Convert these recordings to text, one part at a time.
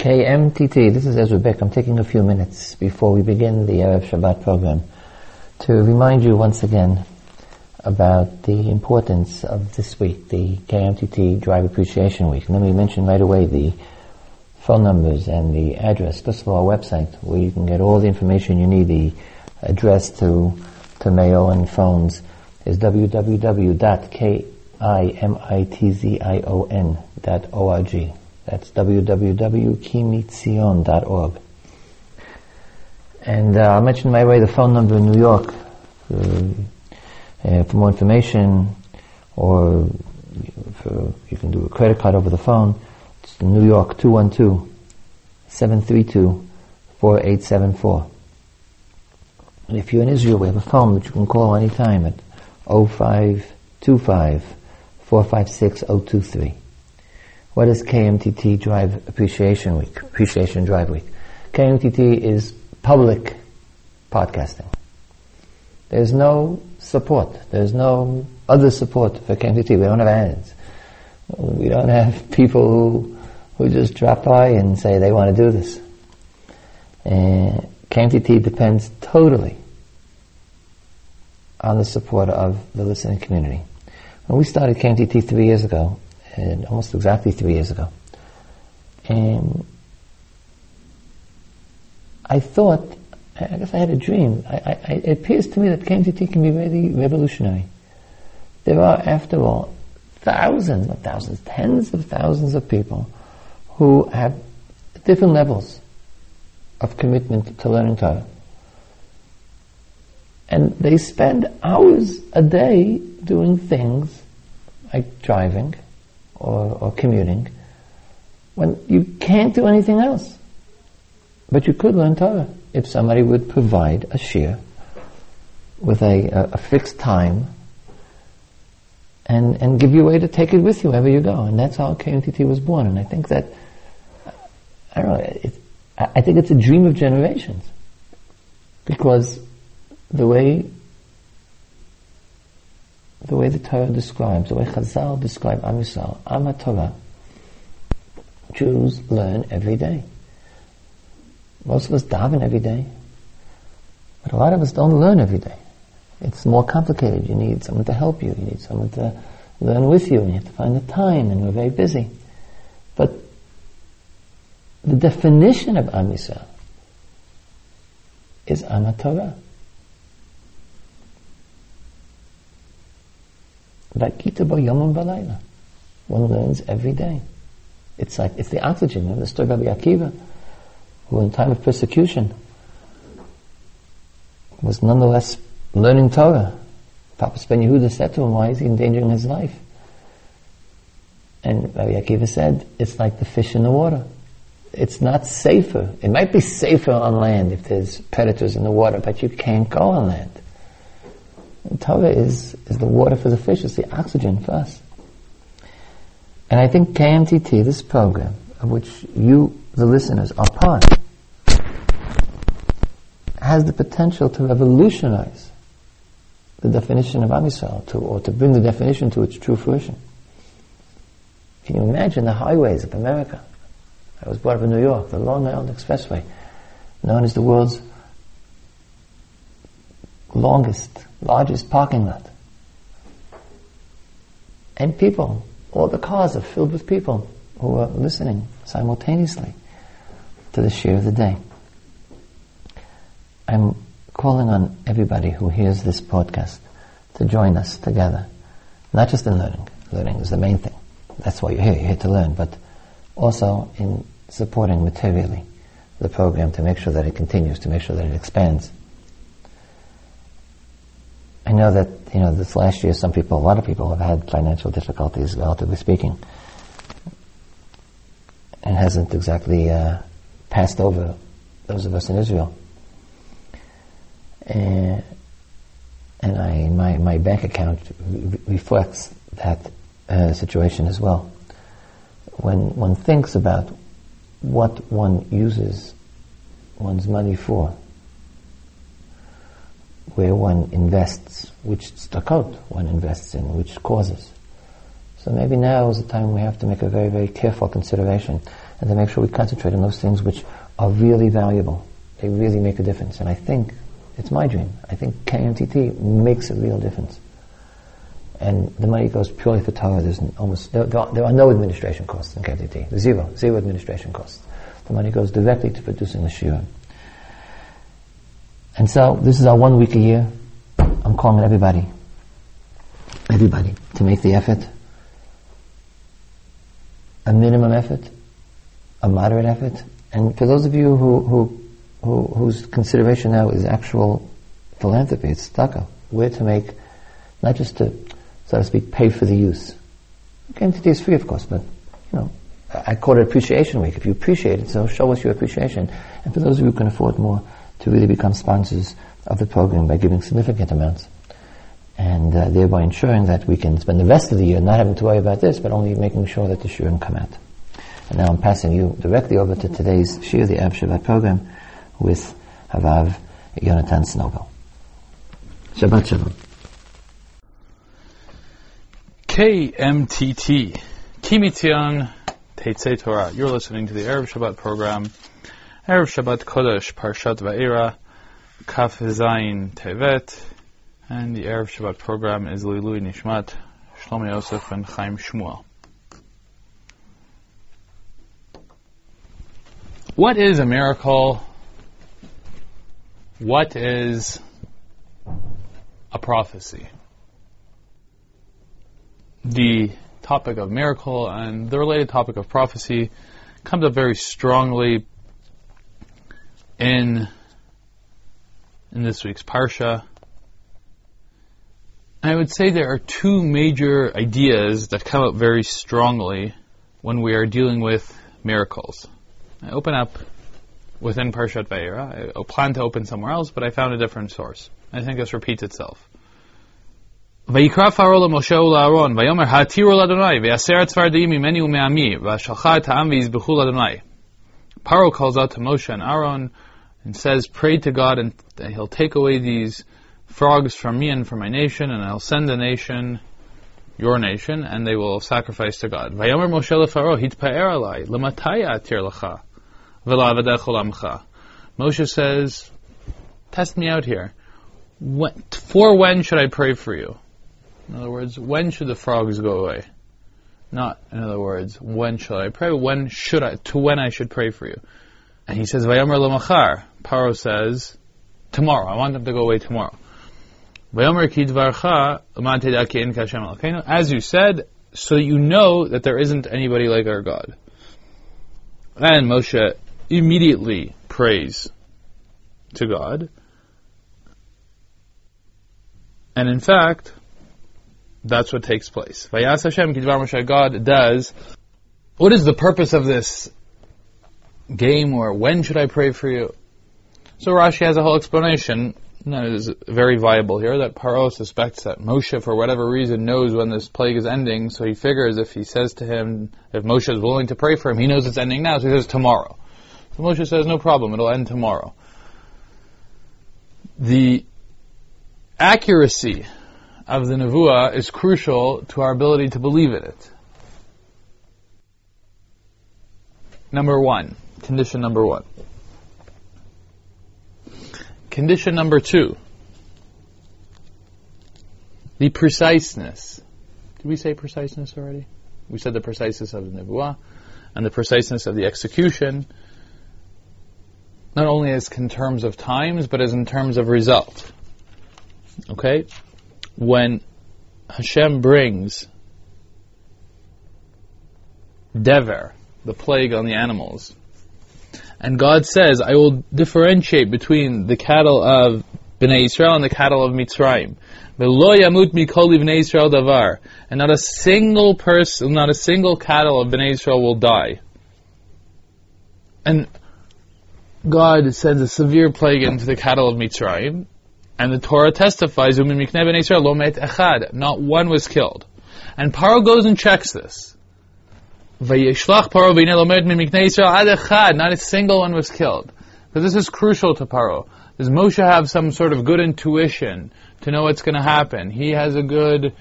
KMTT, this is Ezra Bick. I'm taking a few minutes before we begin the Erev Shabbat program to remind you once again about the importance of this week, the KMTT Drive Appreciation Week. let me mention right away the phone numbers and the address. First of all, our website where you can get all the information you need. The address to, to mail and phones is www.kimitzion.org. That's www.kimitzion.org. And uh, I'll mention my way the phone number in New York uh, uh, for more information, or for, you can do a credit card over the phone. It's New York 212-732-4874. And if you're in Israel, we have a phone that you can call anytime at 0525 456 023. What is KMTT Drive Appreciation Week? Appreciation Drive Week. KMTT is public podcasting. There's no support. There's no other support for KMTT. We don't have ads. We don't have people who, who just drop by and say they want to do this. And KMTT depends totally on the support of the listening community. When we started KMTT three years ago, and almost exactly three years ago. And I thought, I guess I had a dream. I, I, it appears to me that KMTT can be really revolutionary. There are, after all, thousands, not thousands, tens of thousands of people who have different levels of commitment to learning Torah. And they spend hours a day doing things like driving, or, or commuting when you can't do anything else. But you could learn Torah if somebody would provide a share with a, a, a, fixed time and, and give you a way to take it with you wherever you go. And that's how KMTT was born. And I think that, I don't know, it, I think it's a dream of generations. Because the way the way the Torah describes, the way Chazal describe Am Yisrael, Am Torah, Jews learn every day. Most of us daven every day, but a lot of us don't learn every day. It's more complicated. You need someone to help you. You need someone to learn with you, and you have to find the time, and we're very busy. But the definition of Am Yisrael is Am Torah. One learns every day. It's like, it's the oxygen. Know, the story of Akiva, who in time of persecution was nonetheless learning Torah. Pappus Ben Yehuda said to him, why is he endangering his life? And Rabbi Akiva said, it's like the fish in the water. It's not safer. It might be safer on land if there's predators in the water, but you can't go on land. Torah is, is the water for the fish, it's the oxygen for us. And I think KMTT, this program, of which you, the listeners, are part, has the potential to revolutionize the definition of Am Yisrael, to, or to bring the definition to its true fruition. Can you imagine the highways of America? I was brought up in New York, the Long Island Expressway, known as the world's longest, largest parking lot. And people, all the cars are filled with people who are listening simultaneously to the share of the day. I'm calling on everybody who hears this podcast to join us together. Not just in learning. Learning is the main thing. That's why you're here. You're here to learn. But also in supporting materially the program to make sure that it continues, to make sure that it expands. I know that, you know, this last year some people, a lot of people have had financial difficulties, relatively speaking. And hasn't exactly uh, passed over those of us in Israel. And, and I, my, my bank account re- reflects that uh, situation as well. When one thinks about what one uses one's money for, where one invests, which tzedakot one invests in, which causes. So maybe now is the time we have to make a very, very careful consideration. and to make sure we concentrate on those things which are really valuable. They really make a difference. And I think, it's my dream, I think KMTT makes a real difference. And the money goes purely for Torah. There's almost, there, there are no administration costs in KMTT. Zero. Zero administration costs. The money goes directly to producing the shiur. And so, this is our one week a year. I'm calling everybody, everybody, to make the effort, a minimum effort, a moderate effort, and for those of you who, who, who whose consideration now is actual philanthropy, it's tzedakah, we're to make, not just to, so to speak, pay for the use. Okay, today is free, of course, but, you know, I call it Appreciation Week. If you appreciate it, so show us your appreciation. And for those of you who can afford more, to really become sponsors of the program by giving significant amounts. And uh, thereby ensuring that we can spend the rest of the year not having to worry about this, but only making sure that the shiurim come out. And now I'm passing you directly over to today's shiur, the Erev Shabbat program, with HaRav Yonatan Snowball. Shabbat Shalom. KMTT, Kimitzion Teitzei Torah. You're listening to the Erev Shabbat program, Erev Shabbat Kodesh, Parshat Va'era, Kaf Zayin Tevet, and the Erev Shabbat program is Lilui Nishmat, Shlomo Yosef and Chaim Shmuel. What is a miracle? What is a prophecy? The topic of miracle and the related topic of prophecy comes up very strongly in in this week's parsha. I would say there are two major ideas that come up very strongly when we are dealing with miracles. I open up within Parshat Va'era. I plan to open somewhere else, but I found a different source. I think this repeats itself. ויקרא פרעה למשה ולאהרון, ויאמר לאדוני, ויעשר ממני ומעמי, ואשלחה את העם ויזבחו לאדוני. Paro calls out to Moshe and Aaron, and says, Pray to God, and He'll take away these frogs from me and from my nation, and I'll send a nation, your nation, and they will sacrifice to God. Moshe. Moshe says, Test me out here. When, for when should I pray for you? In other words, when should the frogs go away? Not, in other words, when shall I pray? When should I, to when I should pray for you? And he says, Vayomer lemachar. Paro says, tomorrow. I want them to go away tomorrow. Vayomer ki As you said, so you know that there isn't anybody like our God. And Moshe immediately prays to God. And in fact, that's what takes place. Vayas Hashem Kidvar God does. What is the purpose of this game, or when should I pray for you? So Rashi has a whole explanation that is very viable here. That Paro suspects that Moshe, for whatever reason, knows when this plague is ending. So he figures if he says to him, if Moshe is willing to pray for him, he knows it's ending now. So he says tomorrow. So Moshe says, no problem, it'll end tomorrow. The accuracy of the Nevuah is crucial to our ability to believe in it. Number one, condition number one. Condition number two, the preciseness. Did we say preciseness already? We said the preciseness of the Nevuah and the preciseness of the execution not only as in terms of times, but as in terms of result. Okay? When Hashem brings Dever, the plague on the animals, and God says, I will differentiate between the cattle of Bnei Israel and the cattle of Mitzrayim. And not a single person, not a single cattle of Bnei Israel will die. And God sends a severe plague into the cattle of Mitzrayim, and the Torah testifies, not one was killed. And Paro goes and checks this. Not a single one was killed. But this is crucial to Paro. Does Moshe have some sort of good intuition to know what's going to happen? He has a good,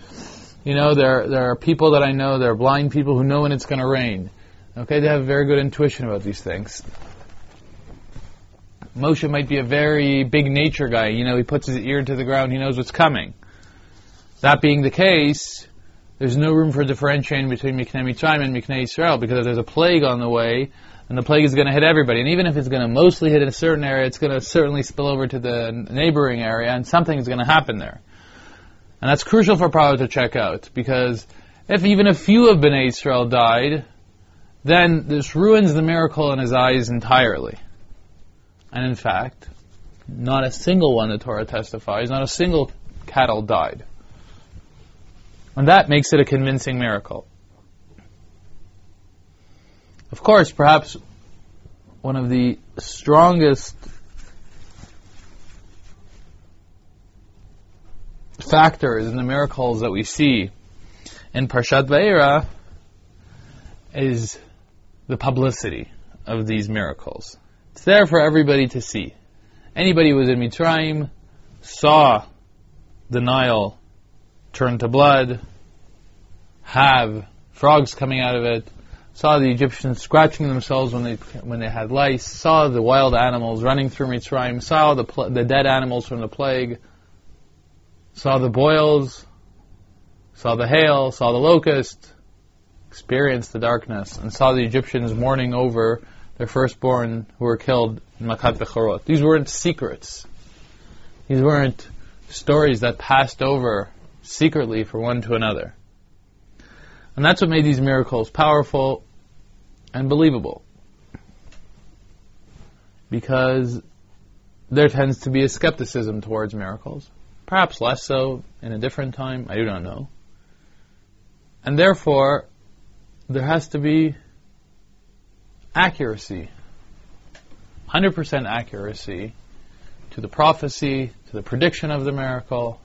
you know, there, there are people that I know, there are blind people who know when it's going to rain. Okay, they have very good intuition about these things. Moshe might be a very big nature guy. You know, he puts his ear to the ground, he knows what's coming. That being the case, there's no room for differentiating between Miknei Mitzrayim and Miknei Israel because if there's a plague on the way, and the plague is going to hit everybody. And even if it's going to mostly hit a certain area, it's going to certainly spill over to the neighboring area, and something is going to happen there. And that's crucial for Paro to check out because if even a few of Bnei Israel died, then this ruins the miracle in his eyes entirely. And in fact, not a single one, the Torah testifies, not a single cattle died. And that makes it a convincing miracle. Of course, perhaps one of the strongest factors in the miracles that we see in Parshat Va'era is the publicity of these miracles. It's there for everybody to see. Anybody who was in Mitzrayim saw the Nile turn to blood, have frogs coming out of it, saw the Egyptians scratching themselves when they when they had lice, saw the wild animals running through Mitzrayim, saw the the dead animals from the plague, saw the boils, saw the hail, saw the locust, experienced the darkness, and saw the Egyptians mourning over their firstborn who were killed in Makat Bechorot. These weren't secrets. These weren't stories that passed over secretly from one to another. And that's what made these miracles powerful and believable. Because there tends to be a skepticism towards miracles. Perhaps less so in a different time, I do not know. And therefore, there has to be accuracy, 100% accuracy to the prophecy, to the prediction of the miracle,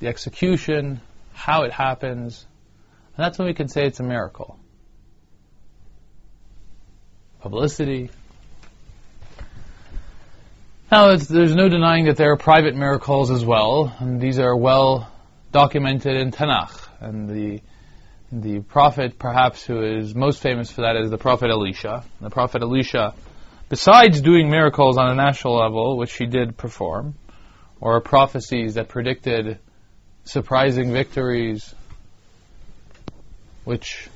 the execution, how it happens, and that's when we can say it's a miracle. Publicity. Now, there's no denying that there are private miracles as well, and these are well documented in Tanakh. And the the prophet, perhaps, who is most famous for that is the prophet Elisha. The prophet Elisha, besides doing miracles on a national level, which he did perform, or prophecies that predicted surprising victories, which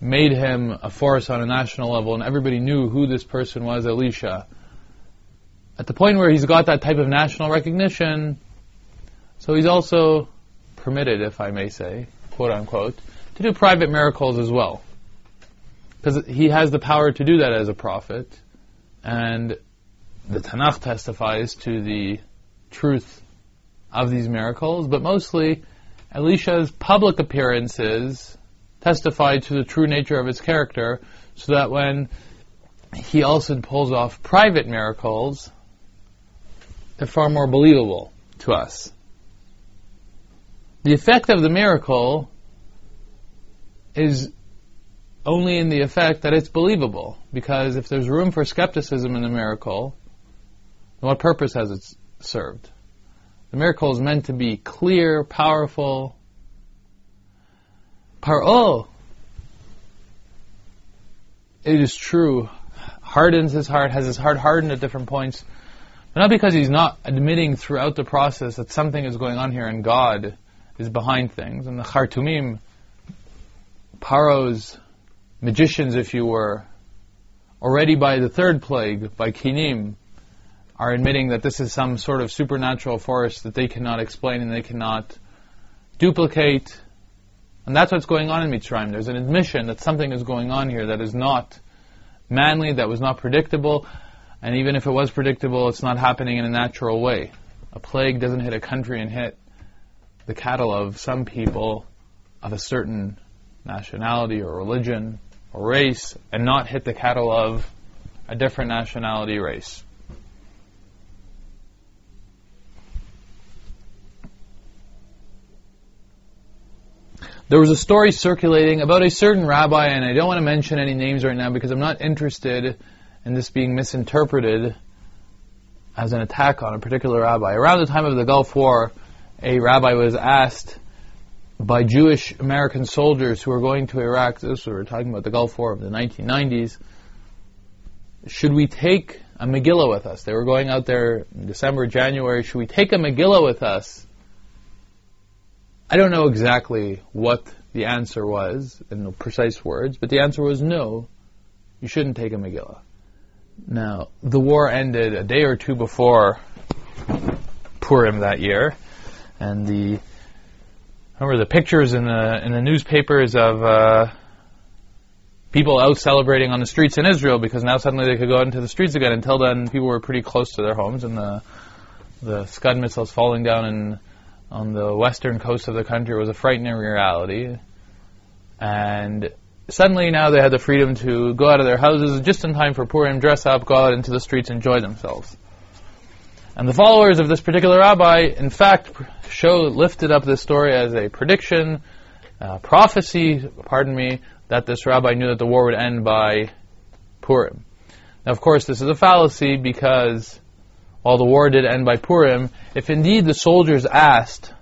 made him a force on a national level, and everybody knew who this person was, Elisha. At the point where he's got that type of national recognition, so he's also permitted, if I may say, quote unquote, to do private miracles as well. Because he has the power to do that as a prophet, and the Tanakh testifies to the truth of these miracles, but mostly Elisha's public appearances testify to the true nature of his character, so that when he also pulls off private miracles, they're far more believable to us. The effect of the miracle is only in the effect that it's believable. Because if there's room for skepticism in the miracle, what purpose has it served? The miracle is meant to be clear, powerful. Paro, it is true, hardens his heart, has his heart hardened at different points, but not because he's not admitting throughout the process that something is going on here and God is behind things. And the Chartumim, Paro's magicians, if you were, already by the third plague, by Kinim, are admitting that this is some sort of supernatural force that they cannot explain and they cannot duplicate. And that's what's going on in Mitzrayim. There's an admission that something is going on here that is not manly, that was not predictable, and even if it was predictable, it's not happening in a natural way. A plague doesn't hit a country and hit the cattle of some people of a certain nationality or religion or race and not hit the cattle of a different nationality race. There was a story circulating about a certain rabbi, and I don't want to mention any names right now because I'm not interested in this being misinterpreted as an attack on a particular rabbi. Around the time of the Gulf War, a rabbi was asked by Jewish American soldiers who were going to Iraq. This we were talking about the Gulf War of the 1990s. Should we take a Megillah with us? They were going out there in December, January. Should we take a Megillah with us? I don't know exactly what the answer was in the precise words, but the answer was no, you shouldn't take a Megillah. Now, the war ended a day or two before Purim that year, and the remember the pictures in the in the newspapers of uh, people out celebrating on the streets in Israel because now suddenly they could go out into the streets again. Until then, people were pretty close to their homes, and the the Scud missiles falling down in, on the western coast of the country was a frightening reality. And suddenly now they had the freedom to go out of their houses just in time for Purim, dress up, go out into the streets, enjoy themselves. And the followers of this particular rabbi, in fact, show lifted up this story as a prediction, prophecy, pardon me, that this rabbi knew that the war would end by Purim. Now, of course, this is a fallacy because while the war did end by Purim, if indeed the soldiers asked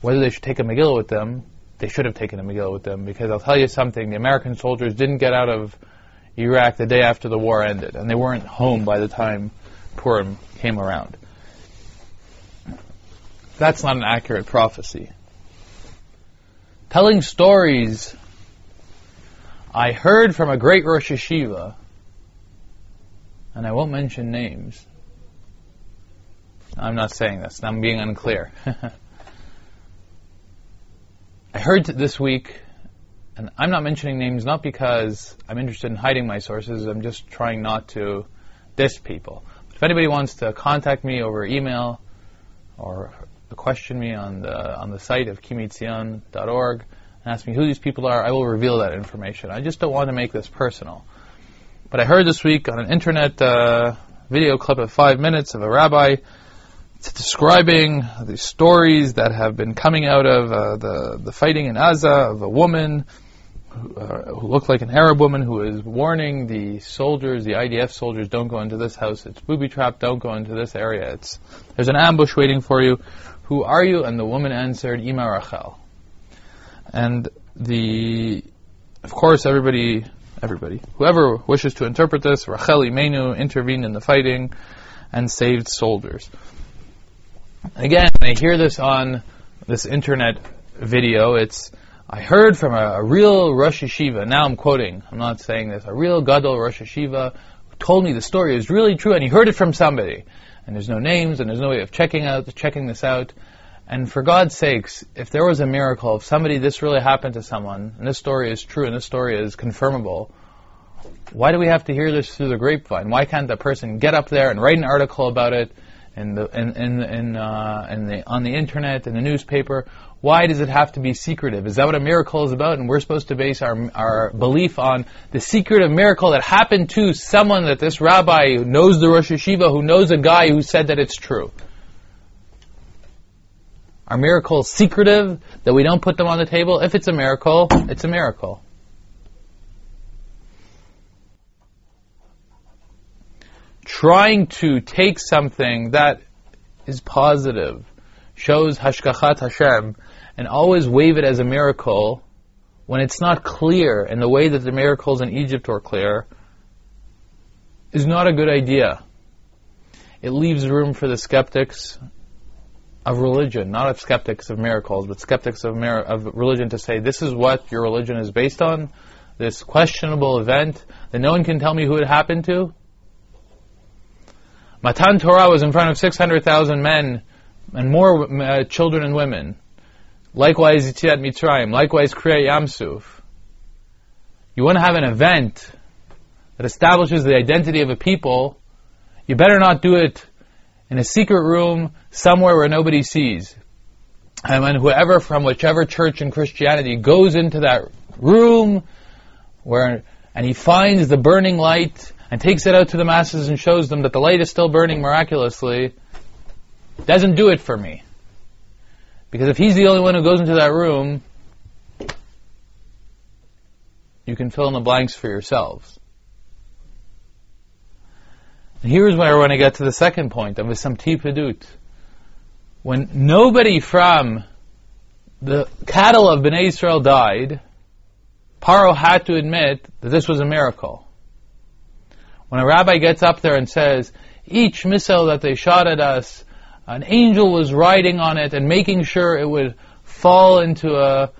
whether they should take a Megillah with them, they should have taken a Megillah with them because I'll tell you something, the American soldiers didn't get out of Iraq the day after the war ended, and they weren't home by the time Purim came around. That's not an accurate prophecy. Telling stories, I heard from a great Rosh Yeshiva, and I won't mention names. I'm not saying this, I'm being unclear. I heard this week, and I'm not mentioning names not because I'm interested in hiding my sources, I'm just trying not to diss people. If anybody wants to contact me over email or question me on the on the site of kimitzion.org and ask me who these people are, I will reveal that information. I just don't want to make this personal. But I heard this week on an internet uh, video clip of five minutes of a rabbi describing the stories that have been coming out of uh, the the fighting in Gaza of a woman who, uh, who looked like an Arab woman who is warning the soldiers, the IDF soldiers, don't go into this house. It's booby trapped. Don't go into this area. It's there's an ambush waiting for you. Who are you? And the woman answered, Ima Rachel. And the, of course, everybody, everybody, whoever wishes to interpret this, Rachel Imenu intervened in the fighting and saved soldiers. Again, I hear this on this internet video. It's I heard from a, a, real Rosh Yeshiva, now I'm quoting, I'm not saying this, a real Gadol Rosh Yeshiva told me the story is really true and he heard it from somebody. And there's no names and there's no way of checking out checking this out. And for God's sakes, if there was a miracle, if somebody this really happened to someone, and this story is true and this story is confirmable, why do we have to hear this through the grapevine? Why can't that person get up there and write an article about it in the in in, in, uh, in the on the internet in the newspaper? Why does it have to be secretive? Is that what a miracle is about? And we're supposed to base our, our belief on the secret secretive miracle that happened to someone that this rabbi who knows the Rosh Yeshiva, who knows a guy who said that it's true. Are miracles secretive that we don't put them on the table? If it's a miracle, it's a miracle. Trying to take something that is positive, shows Hashgachat Hashem, and always wave it as a miracle when it's not clear in the way that the miracles in Egypt were clear is not a good idea. It leaves room for the skeptics of religion, not of skeptics of miracles, but skeptics of, mir- of religion to say, this is what your religion is based on, this questionable event that no one can tell me who it happened to. Matan Torah was in front of 600,000 men and more uh, children and women. Likewise, Yetziat Mitzrayim. Likewise, Kriyat Yamsuf. You want to have an event that establishes the identity of a people, you better not do it in a secret room somewhere where nobody sees. And when whoever from whichever church in Christianity goes into that room where and he finds the burning light and takes it out to the masses and shows them that the light is still burning miraculously, doesn't do it for me. Because if he's the only one who goes into that room, you can fill in the blanks for yourselves. Here's where I want to get to the second point of some Padut. When nobody from the cattle of Bnei Israel died, Paro had to admit that this was a miracle. When a rabbi gets up there and says, each missile that they shot at us, an angel was riding on it and making sure it would fall into a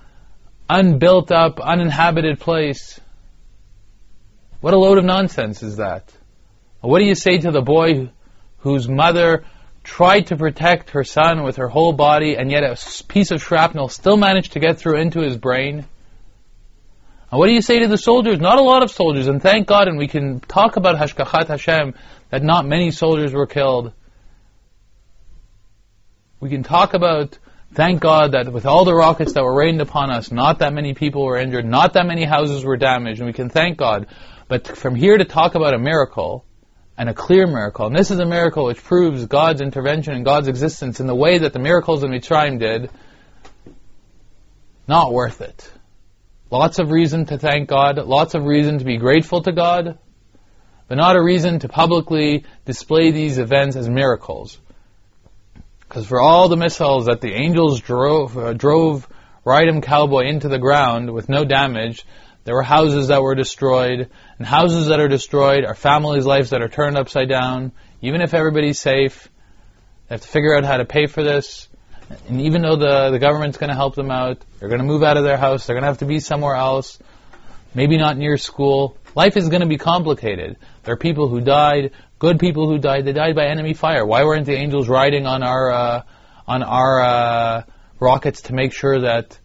unbuilt up, uninhabited place. What a load of nonsense is that? What do you say to the boy whose mother tried to protect her son with her whole body and yet a piece of shrapnel still managed to get through into his brain? And what do you say to the soldiers? Not a lot of soldiers, and thank God, and we can talk about Hashgachat Hashem, that not many soldiers were killed. We can talk about, thank God, that with all the rockets that were rained upon us, not that many people were injured, not that many houses were damaged, and we can thank God. But from here to talk about a miracle, and a clear miracle, and this is a miracle which proves God's intervention and God's existence in the way that the miracles in Mitzrayim did, not worth it. Lots of reason to thank God, lots of reason to be grateful to God, but not a reason to publicly display these events as miracles. Because for all the missiles that the angels drove, uh, drove Rydam Cowboy into the ground with no damage, there were houses that were destroyed, and houses that are destroyed are families' lives that are turned upside down. Even if everybody's safe, they have to figure out how to pay for this. And even though the, the government's going to help them out, they're going to move out of their house, they're going to have to be somewhere else, maybe not near school. Life is going to be complicated. There are people who died, good people who died. They died by enemy fire. Why weren't the angels riding on our uh, on our uh, rockets to make sure that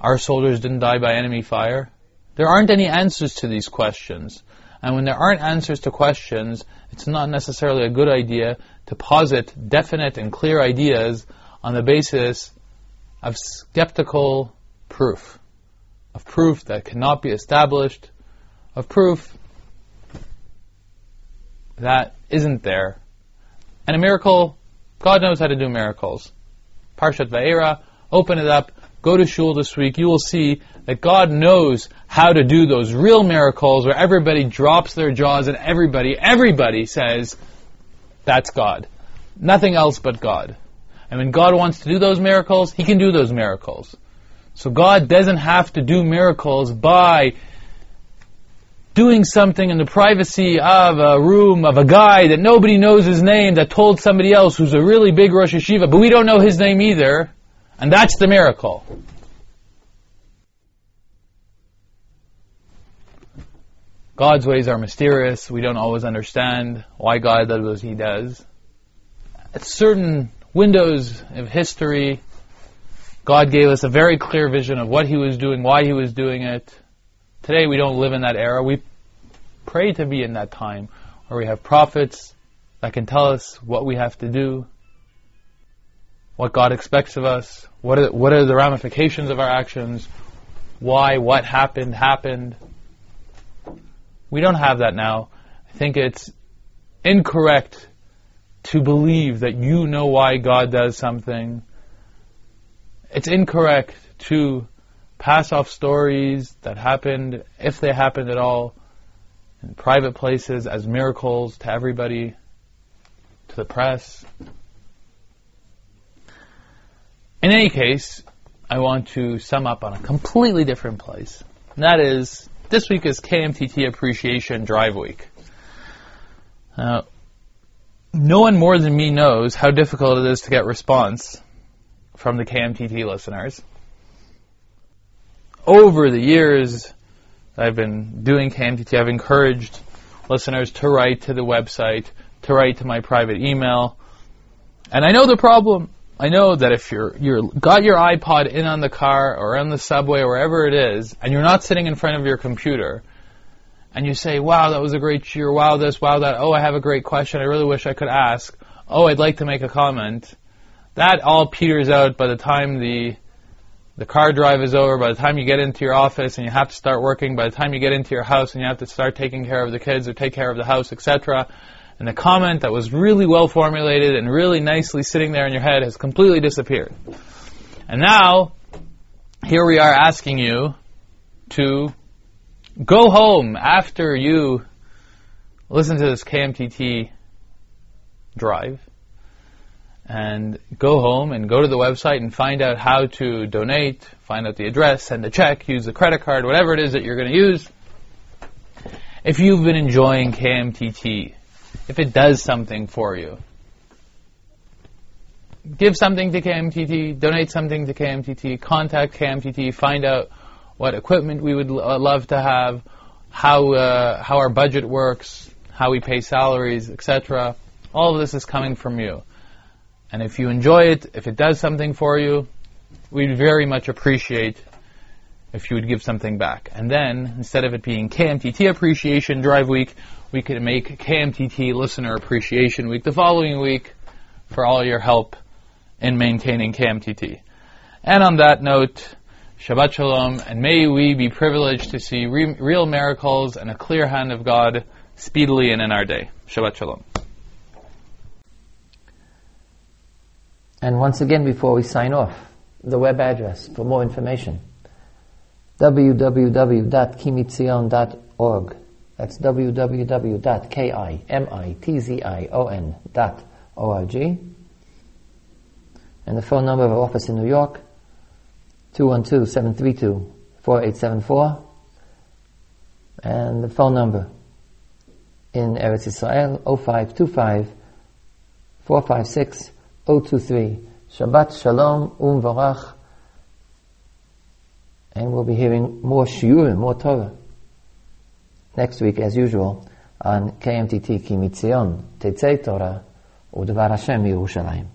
our soldiers didn't die by enemy fire? There aren't any answers to these questions. And when there aren't answers to questions, it's not necessarily a good idea to posit definite and clear ideas on the basis of skeptical proof, of proof that cannot be established, of proof that isn't there. And a miracle, God knows how to do miracles. Parshat Va'era, open it up, go to shul this week, you will see that God knows how to do those real miracles where everybody drops their jaws and everybody, everybody says, that's God. Nothing else but God. And when God wants to do those miracles, He can do those miracles. So God doesn't have to do miracles by doing something in the privacy of a room of a guy that nobody knows his name that told somebody else who's a really big Rosh Yeshiva, but we don't know his name either. And that's the miracle. God's ways are mysterious. We don't always understand why God does what He does. At certain windows of history, God gave us a very clear vision of what He was doing, why He was doing it. Today we don't live in that era. We pray to be in that time where we have prophets that can tell us what we have to do, what God expects of us, what are, what are the ramifications of our actions, why what happened happened. We don't have that now. I think it's incorrect to believe that you know why God does something. It's incorrect to pass off stories that happened, if they happened at all, in private places as miracles to everybody, to the press. In any case, I want to sum up on a completely different place. And that is, this week is KMTT Appreciation Drive Week. No one more than me knows how difficult it is to get response from the KMTT listeners. Over the years I've been doing KMTT, I've encouraged listeners to write to the website, to write to my private email. And I know the problem. I know that if you're you're got your iPod in on the car or on the subway or wherever it is, and you're not sitting in front of your computer, and you say, wow, that was a great shiur, wow, this, wow, that, oh, I have a great question, I really wish I could ask, oh, I'd like to make a comment, that all peters out by the time the the car drive is over, by the time you get into your office and you have to start working, by the time you get into your house and you have to start taking care of the kids or take care of the house, etc. And the comment that was really well formulated and really nicely sitting there in your head has completely disappeared. And now, here we are asking you to Go home after you listen to this KMTT drive and go home and go to the website and find out how to donate, find out the address, send a check, use the credit card, whatever it is that you're going to use. If you've been enjoying KMTT, if it does something for you, give something to KMTT, donate something to KMTT, contact KMTT, find out what equipment we would uh, love to have, how uh, how our budget works, how we pay salaries, etc. All of this is coming from you. And if you enjoy it, if it does something for you, we'd very much appreciate if you would give something back. And then, instead of it being KMTT Appreciation Drive Week, we could make KMTT Listener Appreciation Week the following week for all your help in maintaining KMTT. And on that note, Shabbat Shalom, and may we be privileged to see re- real miracles and a clear hand of God speedily and in our day. Shabbat Shalom. And once again, before we sign off, the web address for more information www.kimitzion.org. That's www.kimitzion.org. And the phone number of our office in New York, 212-732-4874. And the phone number in Eretz Israel, 0525 456 023. Shabbat Shalom Um Varach. And we'll be hearing more shiurim, more Torah. Next week, as usual, on KMTT Kimitzion, Tetzei Torah, Udvar Hashem Yerushalayim.